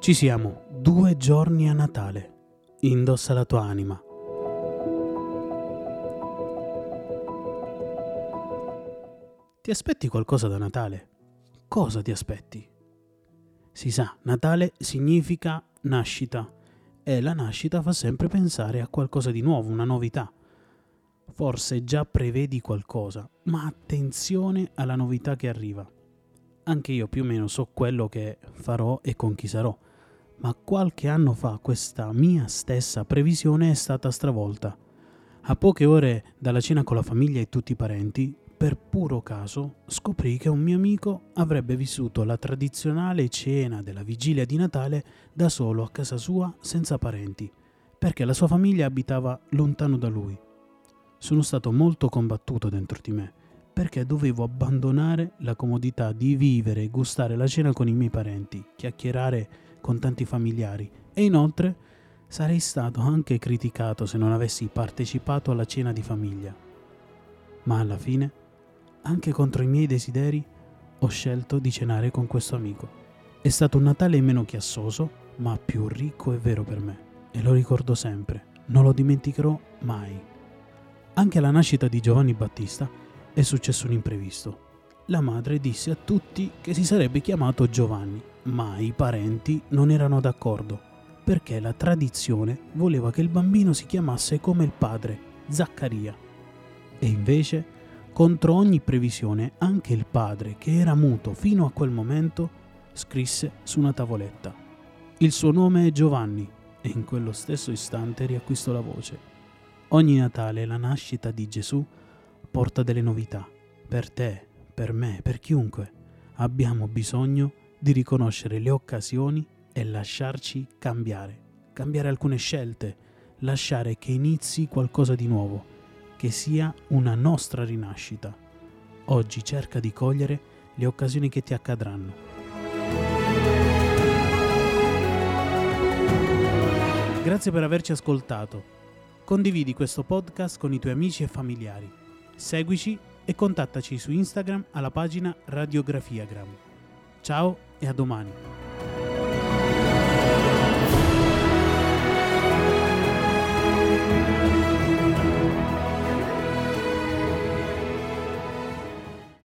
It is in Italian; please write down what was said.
Ci siamo, due giorni a Natale. Indossa la tua anima. Ti aspetti qualcosa da Natale? Cosa ti aspetti? Si sa, Natale significa nascita e la nascita fa sempre pensare a qualcosa di nuovo, una novità. Forse già prevedi qualcosa, ma attenzione alla novità che arriva. Anche io più o meno so quello che farò e con chi sarò, ma qualche anno fa questa mia stessa previsione è stata stravolta. A poche ore dalla cena con la famiglia e tutti i parenti, per puro caso scoprì che un mio amico avrebbe vissuto la tradizionale cena della vigilia di Natale da solo a casa sua senza parenti, perché la sua famiglia abitava lontano da lui. Sono stato molto combattuto dentro di me, perché dovevo abbandonare la comodità di vivere e gustare la cena con i miei parenti, chiacchierare con tanti familiari e inoltre sarei stato anche criticato se non avessi partecipato alla cena di famiglia. Ma alla fine anche contro i miei desideri, ho scelto di cenare con questo amico. È stato un Natale meno chiassoso, ma più ricco e vero per me. E lo ricordo sempre, non lo dimenticherò mai. Anche alla nascita di Giovanni Battista è successo un imprevisto. La madre disse a tutti che si sarebbe chiamato Giovanni, ma i parenti non erano d'accordo, perché la tradizione voleva che il bambino si chiamasse come il padre, Zaccaria. E invece contro ogni previsione, anche il padre, che era muto fino a quel momento, scrisse su una tavoletta. Il suo nome è Giovanni e in quello stesso istante riacquistò la voce. Ogni Natale la nascita di Gesù porta delle novità. Per te, per me, per chiunque. Abbiamo bisogno di riconoscere le occasioni e lasciarci cambiare. Cambiare alcune scelte, lasciare che inizi qualcosa di nuovo che sia una nostra rinascita. Oggi cerca di cogliere le occasioni che ti accadranno. Grazie per averci ascoltato. Condividi questo podcast con i tuoi amici e familiari. Seguici e contattaci su Instagram alla pagina Radiografiagram. Ciao e a domani.